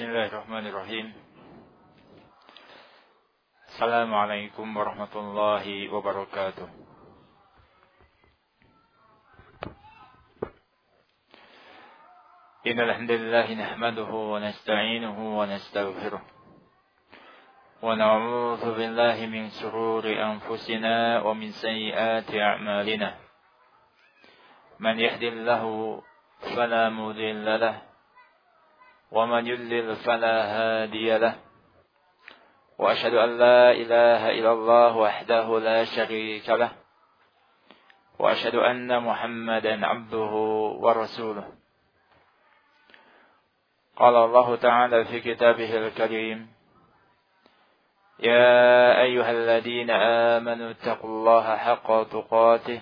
بسم الله الرحمن الرحيم السلام عليكم ورحمة الله وبركاته إن الحمد لله نحمده ونستعينه ونستغفره ونعوذ بالله من شرور أنفسنا ومن سيئات أعمالنا من يهد الله فلا مضل له ومن يضلل فلا هادي له. وأشهد أن لا إله إلا الله وحده لا شريك له. وأشهد أن محمدا عبده ورسوله. قال الله تعالى في كتابه الكريم يا أيها الذين آمنوا اتقوا الله حق تقاته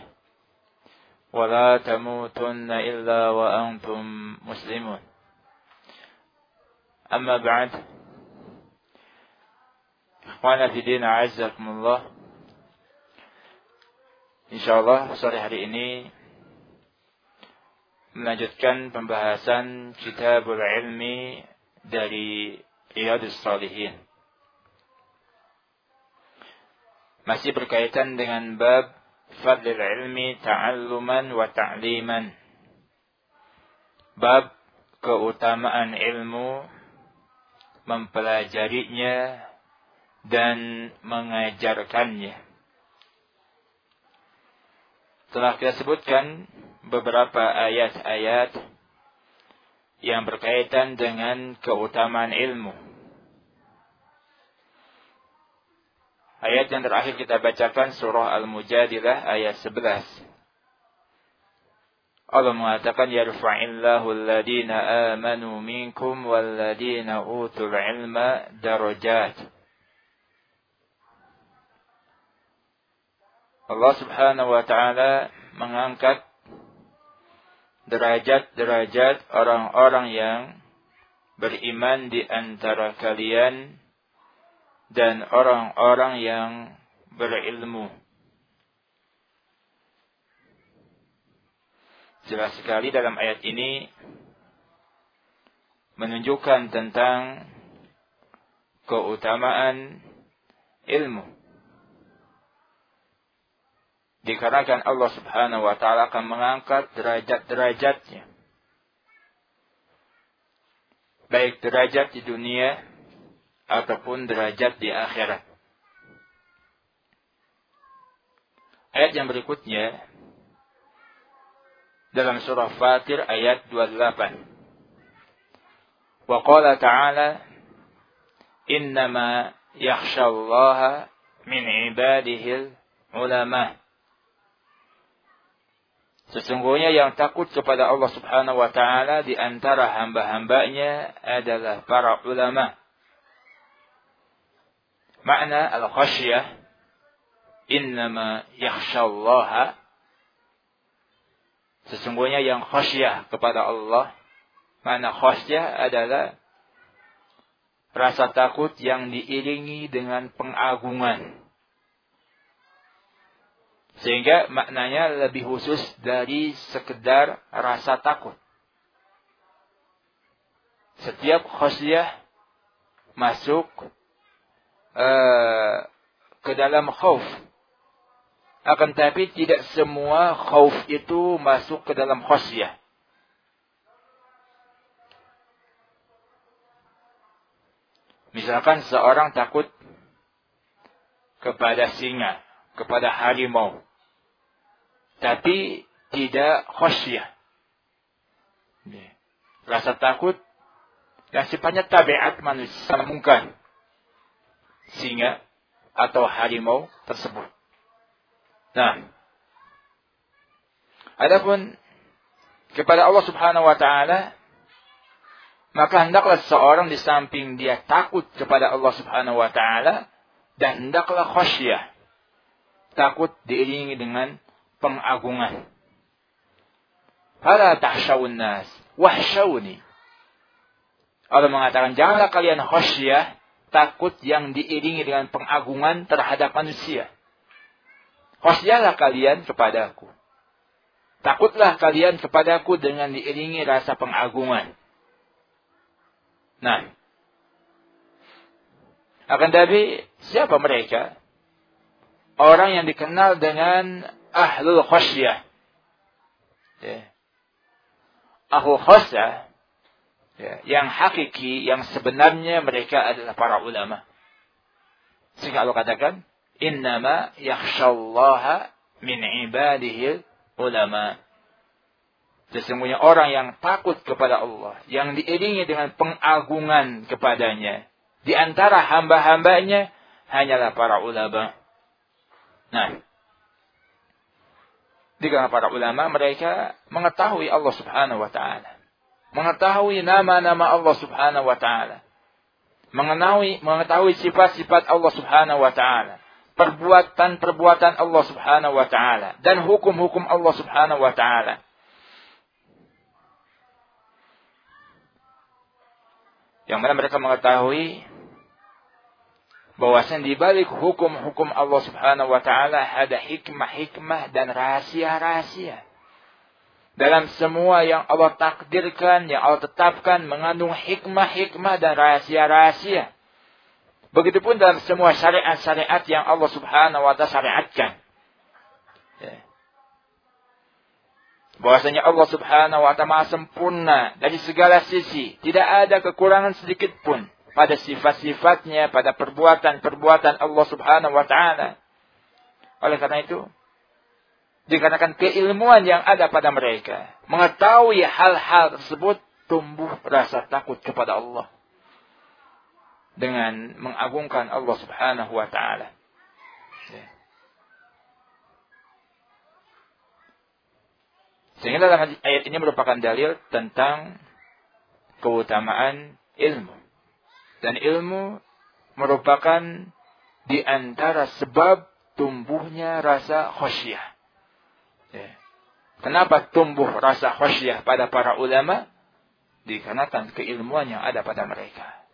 ولا تموتن إلا وأنتم مسلمون. أما بعد Ikhwana Fidin A'azzakumullah InsyaAllah sore hari ini Melanjutkan pembahasan Kitabul Ilmi Dari Riyadus Salihin Masih berkaitan dengan bab Fadlil ilmi ta'alluman wa ta'liman Bab keutamaan ilmu mempelajarinya dan mengajarkannya. Telah kita sebutkan beberapa ayat-ayat yang berkaitan dengan keutamaan ilmu. Ayat yang terakhir kita bacakan surah Al-Mujadilah ayat 11. Allah mengatakan yarfa'illahu alladhina amanu minkum walladhina utul ilma darajat. Allah Subhanahu wa taala mengangkat derajat-derajat orang-orang yang beriman di antara kalian dan orang-orang yang berilmu. Jelas sekali dalam ayat ini menunjukkan tentang keutamaan ilmu. Dikarenakan Allah Subhanahu wa taala akan mengangkat derajat-derajatnya. Baik derajat di dunia ataupun derajat di akhirat. Ayat yang berikutnya dalam surah Fatir ayat 28. Wa qala ta'ala innama yakhshallaha min ibadihi ulama. Sesungguhnya yang takut kepada Allah Subhanahu wa taala di antara hamba-hambanya adalah para ulama. Makna al-khasyah innama yakhshallaha Sesungguhnya yang khasyah kepada Allah, mana khasyah adalah rasa takut yang diiringi dengan pengagungan. Sehingga maknanya lebih khusus dari sekedar rasa takut. Setiap khasyah masuk uh, ke dalam khauf akan tapi tidak semua khauf itu masuk ke dalam khasyah. Misalkan seorang takut kepada singa, kepada harimau. Tapi tidak khasyah. Rasa takut yang sifatnya tabiat manusia mungkin singa atau harimau tersebut. Nah, adapun kepada Allah Subhanahu wa taala maka hendaklah seorang di samping dia takut kepada Allah Subhanahu wa taala dan hendaklah khasyah. Takut diiringi dengan pengagungan. Fala tahsyawun nas wahsyawni. Allah mengatakan janganlah kalian khasyah takut yang diiringi dengan pengagungan terhadap manusia. Khosyalah kalian kepadaku. Takutlah kalian kepadaku dengan diiringi rasa pengagungan. Nah, Akan tapi siapa mereka? Orang yang dikenal dengan ahlul khasyah. Ya. Ahlul khasyah ya, yang hakiki, yang sebenarnya mereka adalah para ulama. Sehingga Allah katakan, Innama yakhshallaha min ibadihi ulama. Sesungguhnya orang yang takut kepada Allah, yang diiringi dengan pengagungan kepadanya, di antara hamba-hambanya hanyalah para ulama. Nah, di kalangan para ulama mereka mengetahui Allah Subhanahu wa taala. Mengetahui nama-nama Allah Subhanahu wa taala. Mengetahui mengetahui sifat-sifat Allah Subhanahu wa taala. Perbuatan-perbuatan Allah Subhanahu wa taala dan hukum-hukum Allah Subhanahu wa taala. Yang mana mereka mengetahui bahwasanya di balik hukum-hukum Allah Subhanahu wa taala ada hikmah-hikmah dan rahasia-rahasia. Dalam semua yang Allah takdirkan, yang Allah tetapkan mengandung hikmah-hikmah dan rahasia-rahasia. Begitupun dalam semua syariat-syariat yang Allah Subhanahu wa taala syariatkan. Ya bahwasanya Allah Subhanahu wa taala sempurna dari segala sisi, tidak ada kekurangan sedikit pun pada sifat-sifatnya, pada perbuatan-perbuatan Allah Subhanahu wa taala. Oleh karena itu, dikarenakan keilmuan yang ada pada mereka, mengetahui hal-hal tersebut tumbuh rasa takut kepada Allah dengan mengagungkan Allah Subhanahu wa taala. Sehingga dalam ayat ini merupakan dalil tentang keutamaan ilmu. Dan ilmu merupakan di antara sebab tumbuhnya rasa khasyah. Ya. Kenapa tumbuh rasa khasyah pada para ulama? Dikarenakan keilmuan yang ada pada mereka.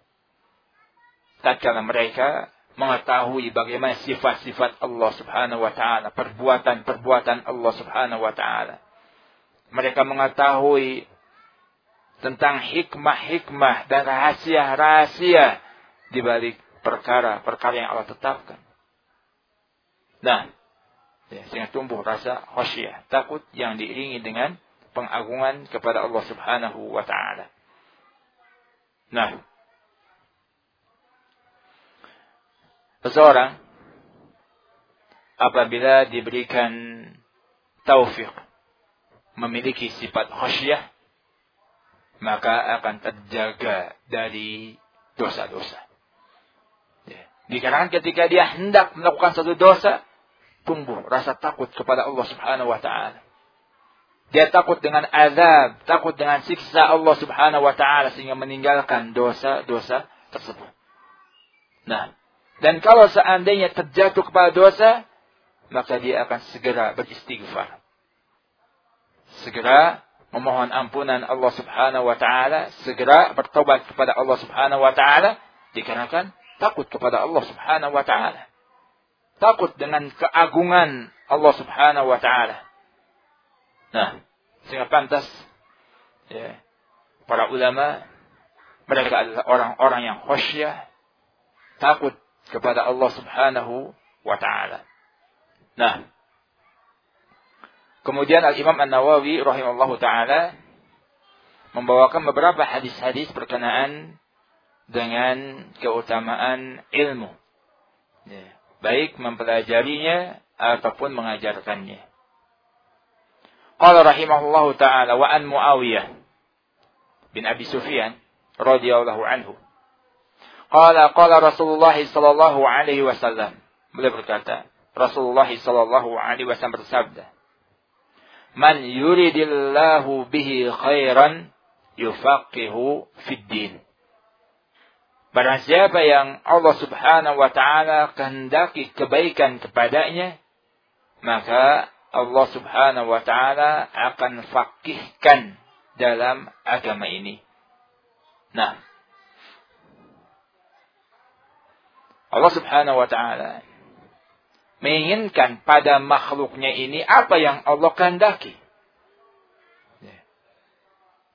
Tatkala mereka mengetahui bagaimana sifat-sifat Allah Subhanahu wa taala, perbuatan-perbuatan Allah Subhanahu wa taala mereka mengetahui tentang hikmah-hikmah dan rahasia-rahasia di balik perkara-perkara yang Allah tetapkan. Nah, ya, sehingga tumbuh rasa khasyah, takut yang diiringi dengan pengagungan kepada Allah Subhanahu wa taala. Nah, seseorang apabila diberikan taufik memiliki sifat khasyah, maka akan terjaga dari dosa-dosa. Ya. Dikarenakan ketika dia hendak melakukan satu dosa, tumbuh rasa takut kepada Allah Subhanahu wa taala. Dia takut dengan azab, takut dengan siksa Allah Subhanahu wa taala sehingga meninggalkan dosa-dosa tersebut. Nah, dan kalau seandainya terjatuh kepada dosa, maka dia akan segera beristighfar segera memohon ampunan Allah Subhanahu wa taala, segera bertobat kepada Allah Subhanahu wa taala dikarenakan takut kepada Allah Subhanahu wa taala. Takut dengan keagungan Allah Subhanahu wa taala. Nah, sehingga pantas ya, para ulama mereka adalah orang-orang yang khasyah, takut kepada Allah Subhanahu wa taala. Nah, Kemudian Al-Imam An-Nawawi rahimahullah taala membawakan beberapa hadis-hadis berkenaan dengan keutamaan ilmu. Ya, baik mempelajarinya ataupun mengajarkannya. Qala rahimahullah taala wa an Muawiyah bin Abi Sufyan radhiyallahu anhu. Qala qala Rasulullah sallallahu alaihi wasallam. Beliau berkata, Rasulullah sallallahu alaihi wasallam bersabda, man yuridillahu bihi khairan yufaqihu fid din. Barang siapa yang Allah Subhanahu wa taala kehendaki kebaikan kepadanya, maka Allah Subhanahu wa taala akan fakihkan dalam agama ini. Nah, Allah Subhanahu wa taala menginginkan pada makhluknya ini apa yang Allah kehendaki. Ya.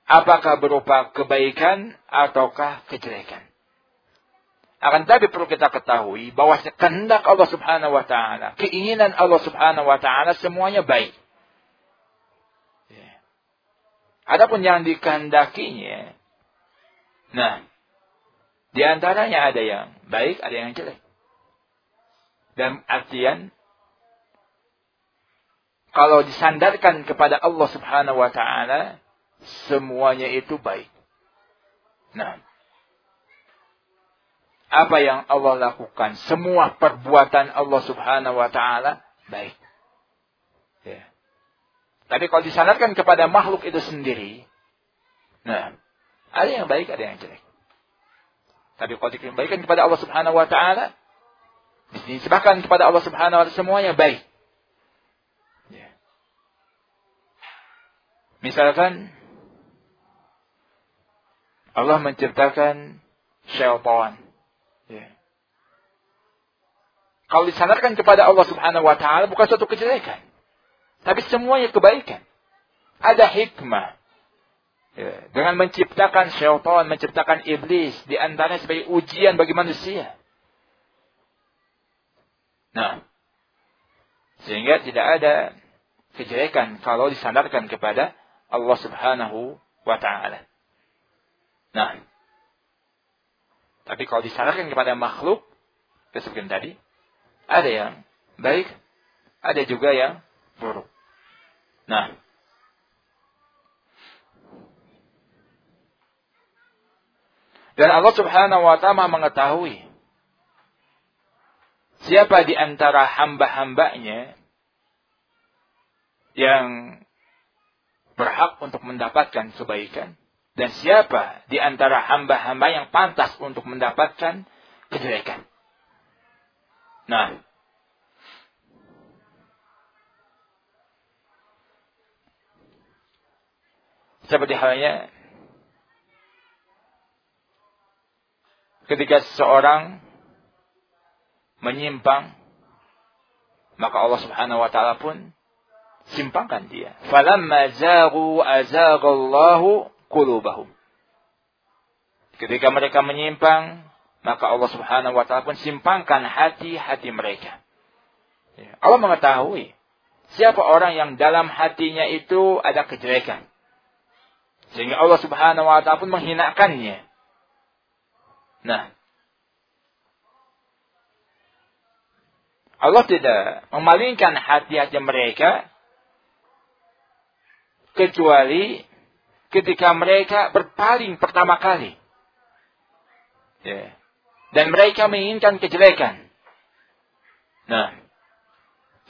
Apakah berupa kebaikan ataukah kejelekan. Akan tapi perlu kita ketahui bahwa kehendak Allah Subhanahu wa taala, keinginan Allah Subhanahu wa taala semuanya baik. Ya. Adapun yang dikehendakinya, nah, di antaranya ada yang baik, ada yang jelek. Dan artian kalau disandarkan kepada Allah Subhanahu wa taala, semuanya itu baik. Nah, apa yang Allah lakukan, semua perbuatan Allah Subhanahu wa taala baik. Ya. Tapi kalau disandarkan kepada makhluk itu sendiri, nah, ada yang baik, ada yang jelek. Tapi kalau dikembalikan kepada Allah Subhanahu wa taala, disebabkan kepada Allah Subhanahu wa taala semuanya baik. Ya. Misalkan Allah menciptakan syaitan Ya. Kalau disandarkan kepada Allah Subhanahu wa taala bukan suatu kejelekan. Tapi semuanya kebaikan. Ada hikmah. Ya. Dengan menciptakan syaitan, menciptakan iblis di antaranya sebagai ujian bagi manusia. Nah, sehingga tidak ada kejelekan kalau disandarkan kepada Allah Subhanahu wa taala. Nah, tapi kalau disalahkan kepada makhluk, disebutkan tadi, ada yang baik, ada juga yang buruk. Nah, dan Allah Subhanahu wa taala mengetahui siapa di antara hamba-hambanya yang berhak untuk mendapatkan kebaikan dan siapa di antara hamba-hamba yang pantas untuk mendapatkan kejelekan. Nah, seperti halnya ketika seseorang menyimpang maka Allah Subhanahu wa taala pun simpangkan dia. Falamma zaghu azaghallahu qulubahum. Ketika mereka menyimpang, maka Allah Subhanahu wa taala pun simpangkan hati-hati mereka. Ya, Allah mengetahui siapa orang yang dalam hatinya itu ada kejelekan. Sehingga Allah Subhanahu wa taala pun menghinakannya. Nah, Allah tidak memalingkan hati-hati mereka kecuali ketika mereka berpaling pertama kali. Ya. Dan mereka menginginkan kejelekan. Nah,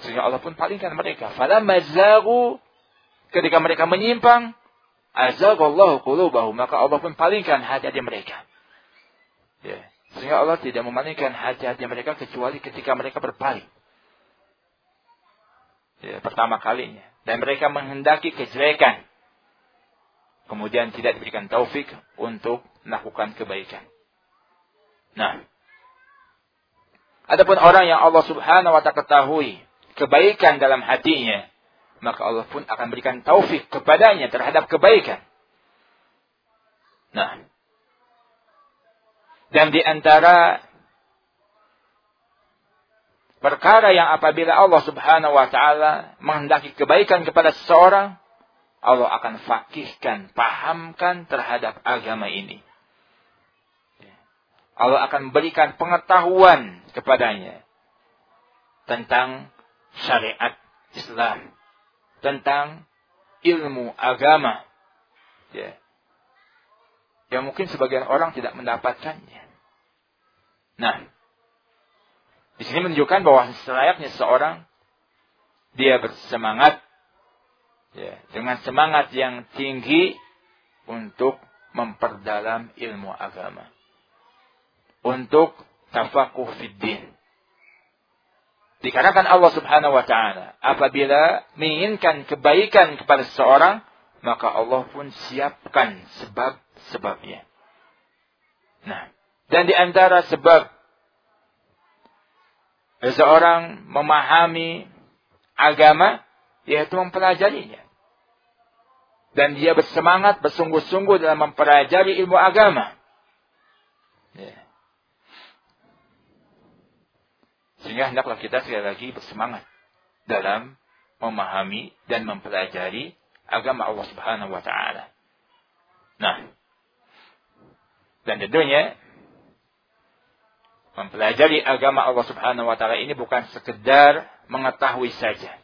sehingga Allah pun palingkan mereka. Fala mazagu ketika mereka menyimpang, azagallahu qulubahum, maka Allah pun palingkan hati-hati mereka. Ya. Sehingga Allah tidak memalingkan hati-hati mereka kecuali ketika mereka berpaling. Ya, pertama kalinya. Dan mereka menghendaki kejelekan kemudian tidak diberikan taufik untuk melakukan kebaikan. Nah, adapun orang yang Allah Subhanahu wa taala ketahui kebaikan dalam hatinya, maka Allah pun akan berikan taufik kepadanya terhadap kebaikan. Nah, dan di antara perkara yang apabila Allah Subhanahu wa taala menghendaki kebaikan kepada seseorang, Allah akan fakihkan, pahamkan terhadap agama ini. Allah akan berikan pengetahuan kepadanya tentang syariat Islam, tentang ilmu agama. Ya. Yang mungkin sebagian orang tidak mendapatkannya. Nah, di sini menunjukkan bahwa selayaknya seorang dia bersemangat ya, dengan semangat yang tinggi untuk memperdalam ilmu agama. Untuk tafakuh fiddin. Dikarenakan Allah subhanahu wa ta'ala apabila menginginkan kebaikan kepada seseorang, maka Allah pun siapkan sebab-sebabnya. Nah, dan di antara sebab seseorang memahami agama yaitu mempelajarinya. Dan dia bersemangat, bersungguh-sungguh dalam mempelajari ilmu agama. Ya. Sehingga hendaklah kita sekali lagi bersemangat dalam memahami dan mempelajari agama Allah Subhanahu wa taala. Nah, dan tentunya mempelajari agama Allah Subhanahu wa taala ini bukan sekedar mengetahui saja.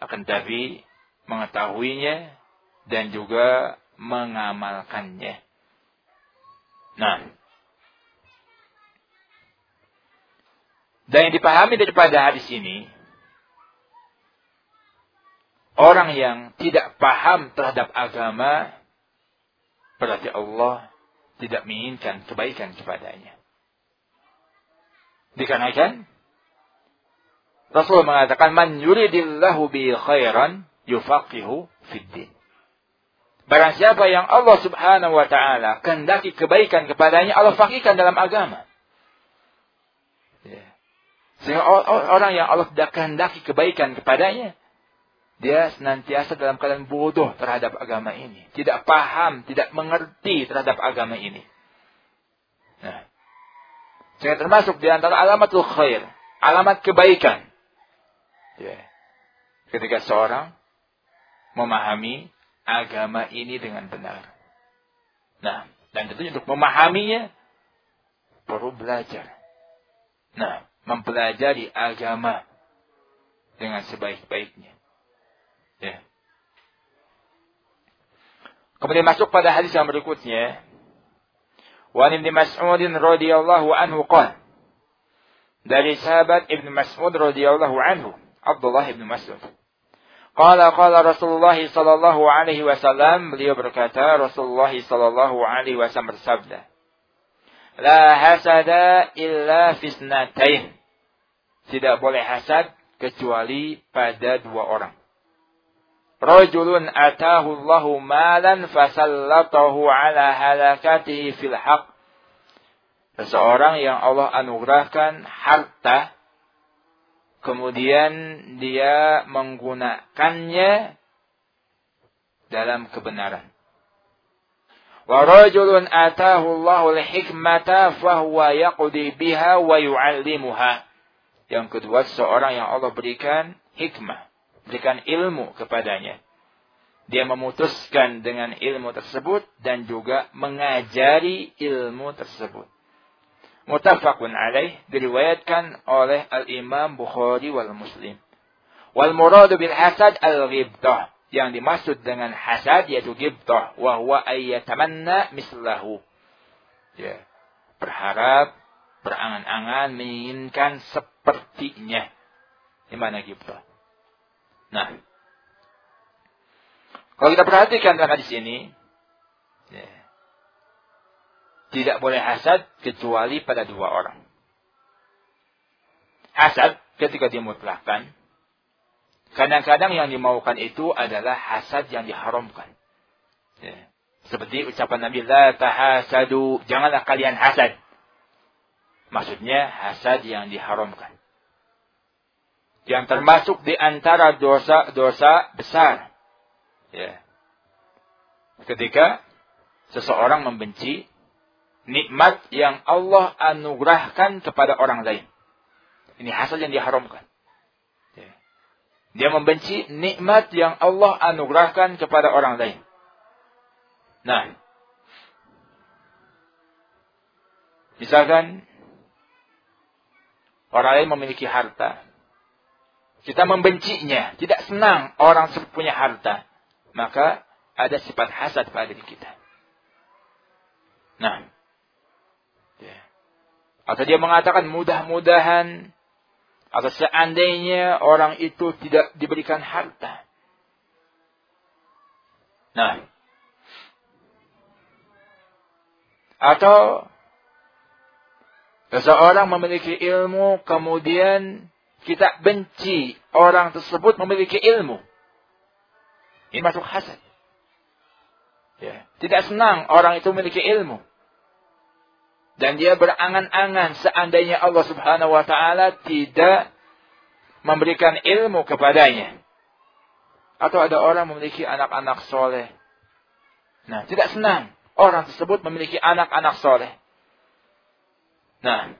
Akan tapi mengetahuinya dan juga mengamalkannya. Nah, dan yang dipahami daripada hadis ini, orang yang tidak paham terhadap agama, berarti Allah tidak menginginkan kebaikan kepadanya. Dikarenakan Rasul mengatakan man yuridillahu bi khairan yufaqihu fid din. Barang siapa yang Allah Subhanahu wa taala kehendaki kebaikan kepadanya, Allah fakihkan dalam agama. Ya. Sehingga orang yang Allah tidak kehendaki kebaikan kepadanya, dia senantiasa dalam keadaan bodoh terhadap agama ini. Tidak paham, tidak mengerti terhadap agama ini. Nah, sehingga termasuk di antara alamatul khair, alamat kebaikan. Ya. Ketika seorang memahami agama ini dengan benar. Nah, dan tentunya untuk memahaminya perlu belajar. Nah, mempelajari agama dengan sebaik-baiknya. Ya. Kemudian masuk pada hadis yang berikutnya. Wa Ibn Mas'ud radhiyallahu anhu qala dari sahabat Ibn Mas'ud radhiyallahu anhu Abdullah Ibn Mas'ud Qala qala Rasulullah sallallahu alaihi wasallam beliau berkata Rasulullah sallallahu alaihi wasallam bersabda La hasada illa fisnatain Tidak boleh hasad kecuali pada dua orang Rajulun atahu Allahu malan fasallatahu ala halakatihi fil haq. Seseorang yang Allah anugerahkan harta, kemudian dia menggunakannya dalam kebenaran. Wa rajulun atahu Allahu al-hikmata fahuwa yaqdi biha wa yu'allimuha. Yang kedua, seorang yang Allah berikan hikmah berikan ilmu kepadanya. Dia memutuskan dengan ilmu tersebut dan juga mengajari ilmu tersebut. Mutafakun alaih diriwayatkan oleh Al-Imam Bukhari wal Muslim. Wal muradu bil hasad al-ghibtah. Yang dimaksud dengan hasad yaitu ghibtah. Wahuwa ayyatamanna mislahu. Ya. Berharap, berangan-angan, menginginkan sepertinya. Di mana ghibtah? Nah, kalau kita perhatikan dalam hadis ini, ya, tidak boleh hasad kecuali pada dua orang. Hasad ketika dimutlakkan, kadang-kadang yang dimaukan itu adalah hasad yang diharamkan. Ya. Seperti ucapan Nabi, La tahasadu, janganlah kalian hasad. Maksudnya hasad yang diharamkan yang termasuk di antara dosa-dosa besar. Ya. Ketika seseorang membenci nikmat yang Allah anugerahkan kepada orang lain. Ini hasil yang diharamkan. Ya. Dia membenci nikmat yang Allah anugerahkan kepada orang lain. Nah, misalkan orang lain memiliki harta, kita membencinya, tidak senang orang punya harta, maka ada sifat hasad pada diri kita. Nah, ya. atau dia mengatakan mudah-mudahan atau seandainya orang itu tidak diberikan harta. Nah, atau seseorang memiliki ilmu kemudian kita benci orang tersebut memiliki ilmu. Ini masuk hasad. Ya. Tidak senang orang itu memiliki ilmu. Dan dia berangan-angan seandainya Allah subhanahu wa ta'ala tidak memberikan ilmu kepadanya. Atau ada orang memiliki anak-anak soleh. Nah, tidak senang orang tersebut memiliki anak-anak soleh. Nah,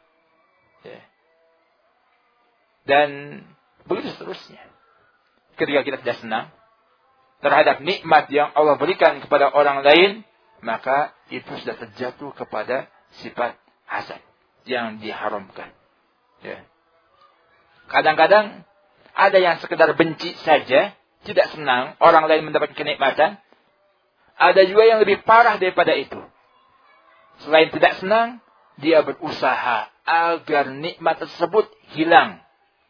ya. Dan begitu seterusnya. Ketika kita tidak senang terhadap nikmat yang Allah berikan kepada orang lain, maka itu sudah terjatuh kepada sifat hasad yang diharamkan. Ya. Kadang-kadang ada yang sekedar benci saja, tidak senang orang lain mendapat kenikmatan. Ada juga yang lebih parah daripada itu. Selain tidak senang, dia berusaha agar nikmat tersebut hilang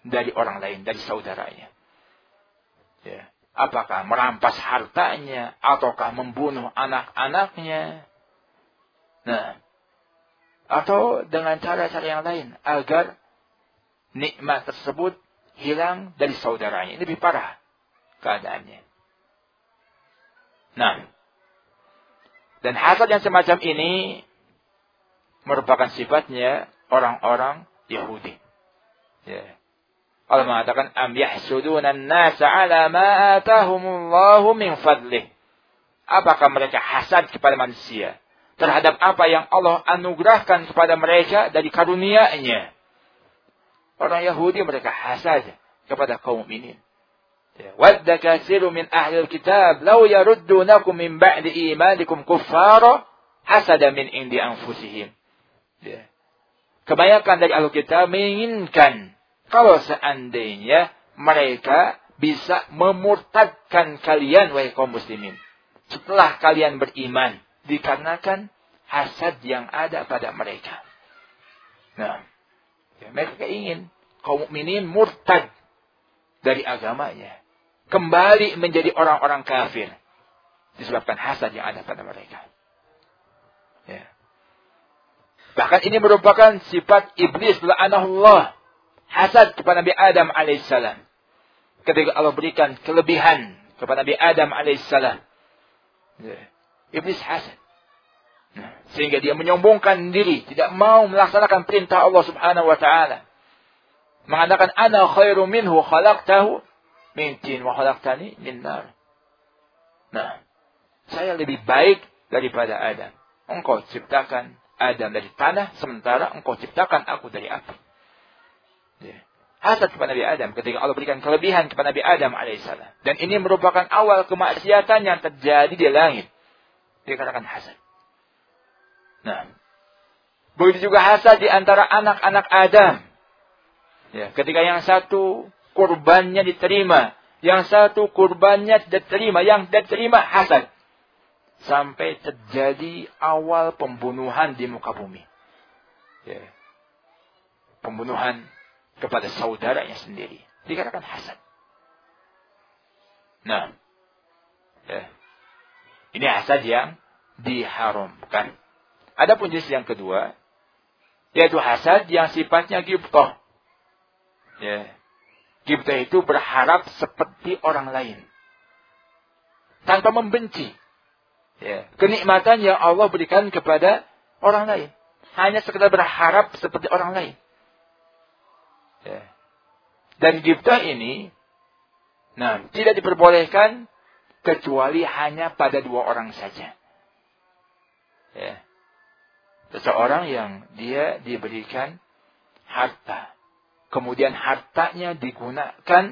dari orang lain, dari saudaranya. Ya. Apakah merampas hartanya, ataukah membunuh anak-anaknya. Nah, atau dengan cara-cara yang lain agar nikmat tersebut hilang dari saudaranya. Ini lebih parah keadaannya. Nah, dan hasad yang semacam ini merupakan sifatnya orang-orang Yahudi. Ya. Allah mengatakan am yahsuduna an-nasa ala ma atahumullahu min fadlih. Apakah mereka hasad kepada manusia terhadap apa yang Allah anugerahkan kepada mereka dari karunia-Nya? Orang Yahudi mereka hasad kepada kaum mukminin. Wadda kasiru min ahli kitab law yaruddunakum min ba'di imanikum kuffara hasada min indi anfusihim. Ya. Kebanyakan dari ahli kitab menginginkan kalau seandainya mereka bisa memurtadkan kalian wahai kaum muslimin setelah kalian beriman dikarenakan hasad yang ada pada mereka. Nah, ya, mereka ingin kaum mukminin murtad dari agamanya. Kembali menjadi orang-orang kafir. Disebabkan hasad yang ada pada mereka. Ya. Bahkan ini merupakan sifat iblis la'anahullah. Hasad kepada Nabi Adam alaihissalam. Ketika Allah berikan kelebihan kepada Nabi Adam alaihissalam. Ya. Iblis hasad. Nah, sehingga dia menyombongkan diri. Tidak mau melaksanakan perintah Allah subhanahu wa ta'ala mengatakan ana khairu minhu khalaqtahu min tin wa khalaqtani min nar. Nah, saya lebih baik daripada Adam. Engkau ciptakan Adam dari tanah, sementara engkau ciptakan aku dari api. Ya. Hasad kepada Nabi Adam ketika Allah berikan kelebihan kepada Nabi Adam alaihissalam. Dan ini merupakan awal kemaksiatan yang terjadi di langit. Dikatakan hasad. Nah, begitu juga hasad di antara anak-anak Adam. Ya, ketika yang satu kurbannya diterima, yang satu kurbannya tidak terima, yang tidak terima hasad. Sampai terjadi awal pembunuhan di muka bumi. Ya. Pembunuhan kepada saudaranya sendiri. Dikatakan hasad. Nah, ya. ini hasad yang diharamkan. Adapun jenis yang kedua, yaitu hasad yang sifatnya gibtoh. Ya. Kita itu berharap seperti orang lain. Tanpa membenci. Ya. Kenikmatan yang Allah berikan kepada orang lain. Hanya sekedar berharap seperti orang lain. Ya. Dan gibtah ini, nah, tidak diperbolehkan kecuali hanya pada dua orang saja. Ya. Seseorang yang dia diberikan harta kemudian hartanya digunakan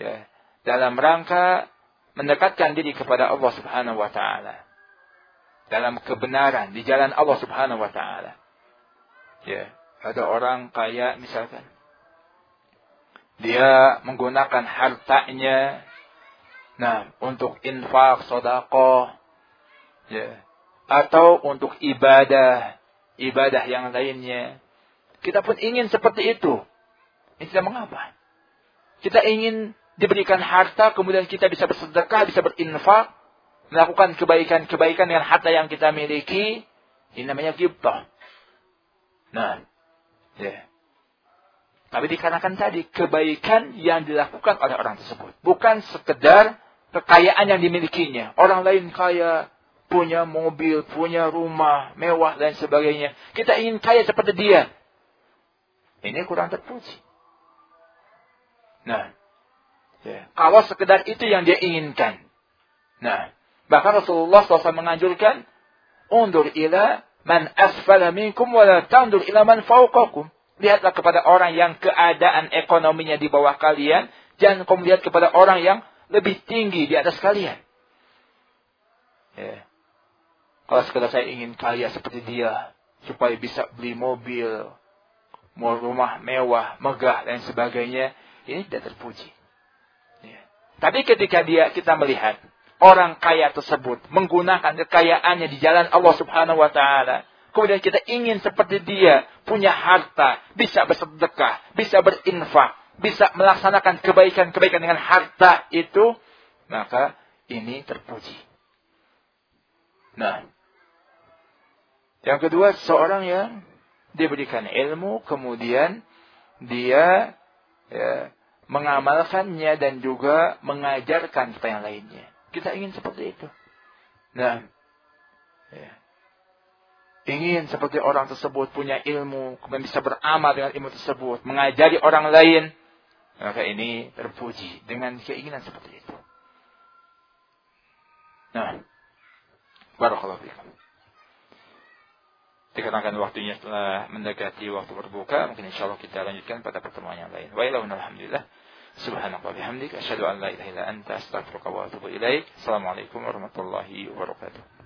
ya, dalam rangka mendekatkan diri kepada Allah Subhanahu wa taala. Dalam kebenaran di jalan Allah Subhanahu wa taala. Ya, ada orang kaya misalkan dia menggunakan hartanya nah untuk infak, sedekah ya, atau untuk ibadah, ibadah yang lainnya. Kita pun ingin seperti itu. Ini tidak mengapa. Kita ingin diberikan harta, kemudian kita bisa bersedekah, bisa berinfak, melakukan kebaikan-kebaikan dengan harta yang kita miliki. Ini namanya gibtah. Nah, ya. Tapi dikarenakan tadi kebaikan yang dilakukan oleh orang tersebut. Bukan sekedar kekayaan yang dimilikinya. Orang lain kaya, punya mobil, punya rumah, mewah dan sebagainya. Kita ingin kaya seperti dia. Ini kurang terpuji. Nah, ya. kalau sekedar itu yang dia inginkan. Nah, bahkan Rasulullah SAW menganjurkan, undur ila man asfala minkum wa la tandur ila man fauqakum. Lihatlah kepada orang yang keadaan ekonominya di bawah kalian. Jangan kamu lihat kepada orang yang lebih tinggi di atas kalian. Ya. Kalau sekedar saya ingin kaya seperti dia. Supaya bisa beli mobil. Rumah mewah, megah, dan sebagainya. Ini tidak terpuji. Ya. Tapi ketika dia kita melihat orang kaya tersebut menggunakan kekayaannya di jalan Allah Subhanahu wa taala Kemudian kita ingin seperti dia, punya harta, bisa bersedekah, bisa berinfak, bisa melaksanakan kebaikan-kebaikan dengan harta itu, maka ini terpuji. Nah, yang kedua, seorang yang diberikan ilmu, kemudian dia ya, mengamalkannya dan juga mengajarkan kepada yang lainnya. Kita ingin seperti itu. Nah, ya ingin seperti orang tersebut punya ilmu, kemudian bisa beramal dengan ilmu tersebut, mengajari orang lain, maka ini terpuji dengan keinginan seperti itu. Nah, barakallahu fikum. Dikarenakan waktunya setelah mendekati waktu berbuka, mungkin insya Allah kita lanjutkan pada pertemuan yang lain. Wa alhamdulillah. Subhanallah bihamdik. Asyhadu an la ilaha illa anta astaghfiruka wa atubu ilaik. Assalamualaikum warahmatullahi wabarakatuh.